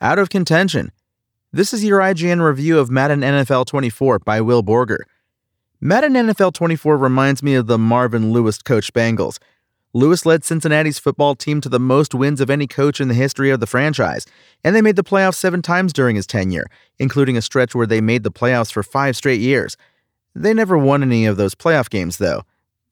Out of contention. This is your IGN review of Madden NFL 24 by Will Borger. Madden NFL 24 reminds me of the Marvin Lewis coached Bengals. Lewis led Cincinnati's football team to the most wins of any coach in the history of the franchise, and they made the playoffs seven times during his tenure, including a stretch where they made the playoffs for five straight years. They never won any of those playoff games, though.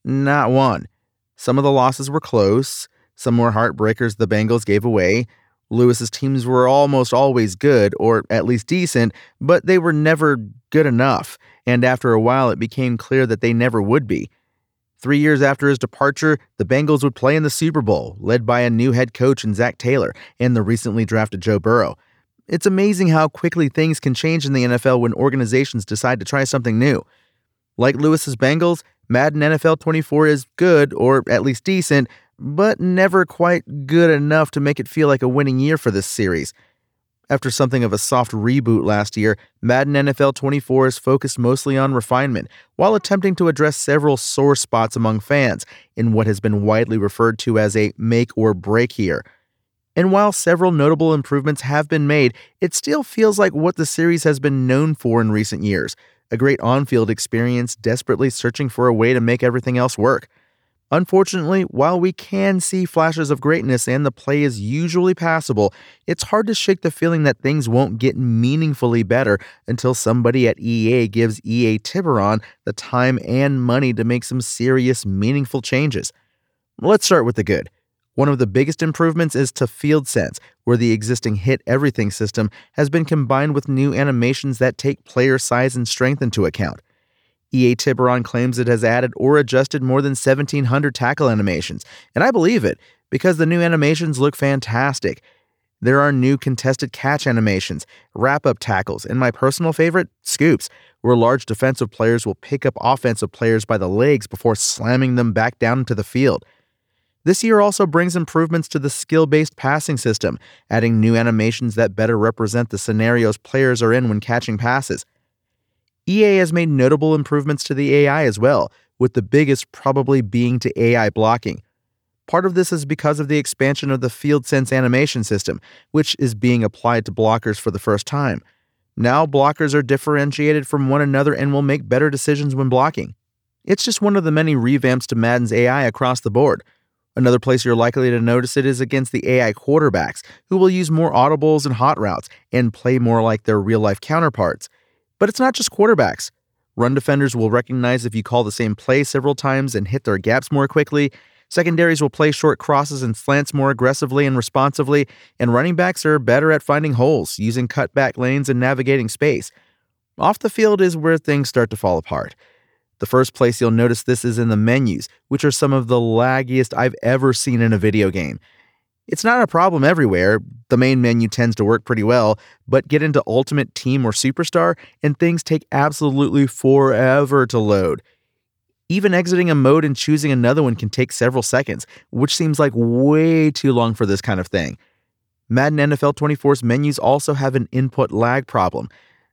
Not one. Some of the losses were close, some were heartbreakers the Bengals gave away. Lewis's teams were almost always good, or at least decent, but they were never good enough, and after a while it became clear that they never would be. Three years after his departure, the Bengals would play in the Super Bowl, led by a new head coach in Zac Taylor and the recently drafted Joe Burrow. It's amazing how quickly things can change in the NFL when organizations decide to try something new. Like Lewis's Bengals, Madden NFL 24 is good, or at least decent, but never quite good enough to make it feel like a winning year for this series. After something of a soft reboot last year, Madden NFL 24 is focused mostly on refinement, while attempting to address several sore spots among fans in what has been widely referred to as a make or break year. And while several notable improvements have been made, it still feels like what the series has been known for in recent years a great on field experience desperately searching for a way to make everything else work. Unfortunately, while we can see flashes of greatness and the play is usually passable, it's hard to shake the feeling that things won't get meaningfully better until somebody at EA gives EA Tiburon the time and money to make some serious, meaningful changes. Let's start with the good. One of the biggest improvements is to Field Sense, where the existing Hit Everything system has been combined with new animations that take player size and strength into account. EA Tiburon claims it has added or adjusted more than 1,700 tackle animations, and I believe it because the new animations look fantastic. There are new contested catch animations, wrap up tackles, and my personal favorite, scoops, where large defensive players will pick up offensive players by the legs before slamming them back down into the field. This year also brings improvements to the skill based passing system, adding new animations that better represent the scenarios players are in when catching passes. EA has made notable improvements to the AI as well, with the biggest probably being to AI blocking. Part of this is because of the expansion of the Field Sense animation system, which is being applied to blockers for the first time. Now, blockers are differentiated from one another and will make better decisions when blocking. It's just one of the many revamps to Madden's AI across the board. Another place you're likely to notice it is against the AI quarterbacks, who will use more audibles and hot routes and play more like their real life counterparts. But it's not just quarterbacks. Run defenders will recognize if you call the same play several times and hit their gaps more quickly. Secondaries will play short crosses and slants more aggressively and responsively, and running backs are better at finding holes, using cutback lanes, and navigating space. Off the field is where things start to fall apart. The first place you'll notice this is in the menus, which are some of the laggiest I've ever seen in a video game. It's not a problem everywhere. The main menu tends to work pretty well, but get into Ultimate Team or Superstar, and things take absolutely forever to load. Even exiting a mode and choosing another one can take several seconds, which seems like way too long for this kind of thing. Madden NFL 24's menus also have an input lag problem.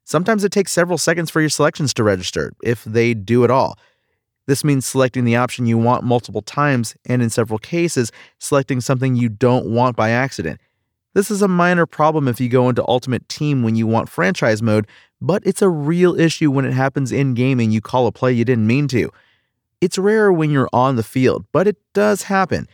Sometimes it takes several seconds for your selections to register, if they do at all. This means selecting the option you want multiple times, and in several cases, selecting something you don't want by accident. This is a minor problem if you go into Ultimate Team when you want franchise mode, but it's a real issue when it happens in game and you call a play you didn't mean to. It's rare when you're on the field, but it does happen.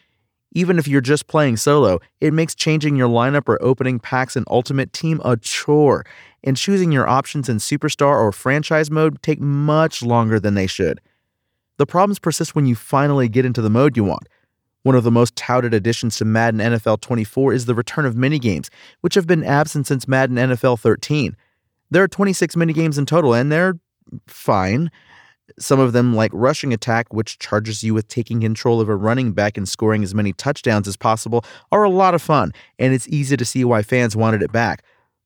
Even if you're just playing solo, it makes changing your lineup or opening packs in Ultimate Team a chore, and choosing your options in Superstar or franchise mode take much longer than they should. The problems persist when you finally get into the mode you want. One of the most touted additions to Madden NFL 24 is the return of minigames, which have been absent since Madden NFL 13. There are 26 minigames in total, and they're fine. Some of them, like Rushing Attack, which charges you with taking control of a running back and scoring as many touchdowns as possible, are a lot of fun, and it's easy to see why fans wanted it back.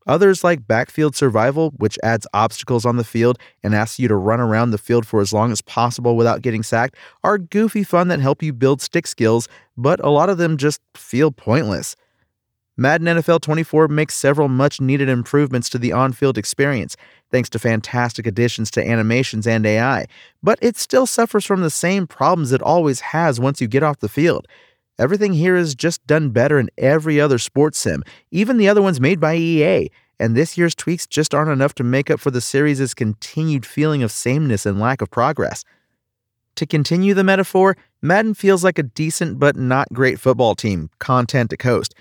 Others, like Backfield Survival, which adds obstacles on the field and asks you to run around the field for as long as possible without getting sacked, are goofy fun that help you build stick skills, but a lot of them just feel pointless. Madden NFL 24 makes several much needed improvements to the on field experience, thanks to fantastic additions to animations and AI, but it still suffers from the same problems it always has once you get off the field. Everything here is just done better in every other sports sim, even the other ones made by EA, and this year's tweaks just aren't enough to make up for the series' continued feeling of sameness and lack of progress. To continue the metaphor, Madden feels like a decent but not great football team, content to coast.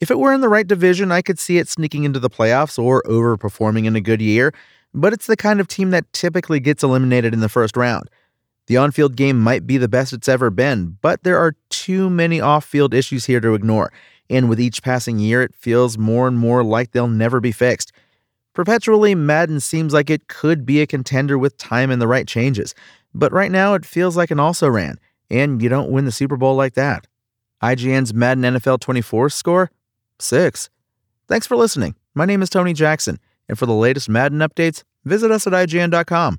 If it were in the right division, I could see it sneaking into the playoffs or overperforming in a good year, but it's the kind of team that typically gets eliminated in the first round. The on field game might be the best it's ever been, but there are too many off field issues here to ignore, and with each passing year, it feels more and more like they'll never be fixed. Perpetually, Madden seems like it could be a contender with time and the right changes, but right now it feels like an also ran, and you don't win the Super Bowl like that. IGN's Madden NFL 24 score 6. Thanks for listening. My name is Tony Jackson, and for the latest Madden updates, visit us at IGN.com.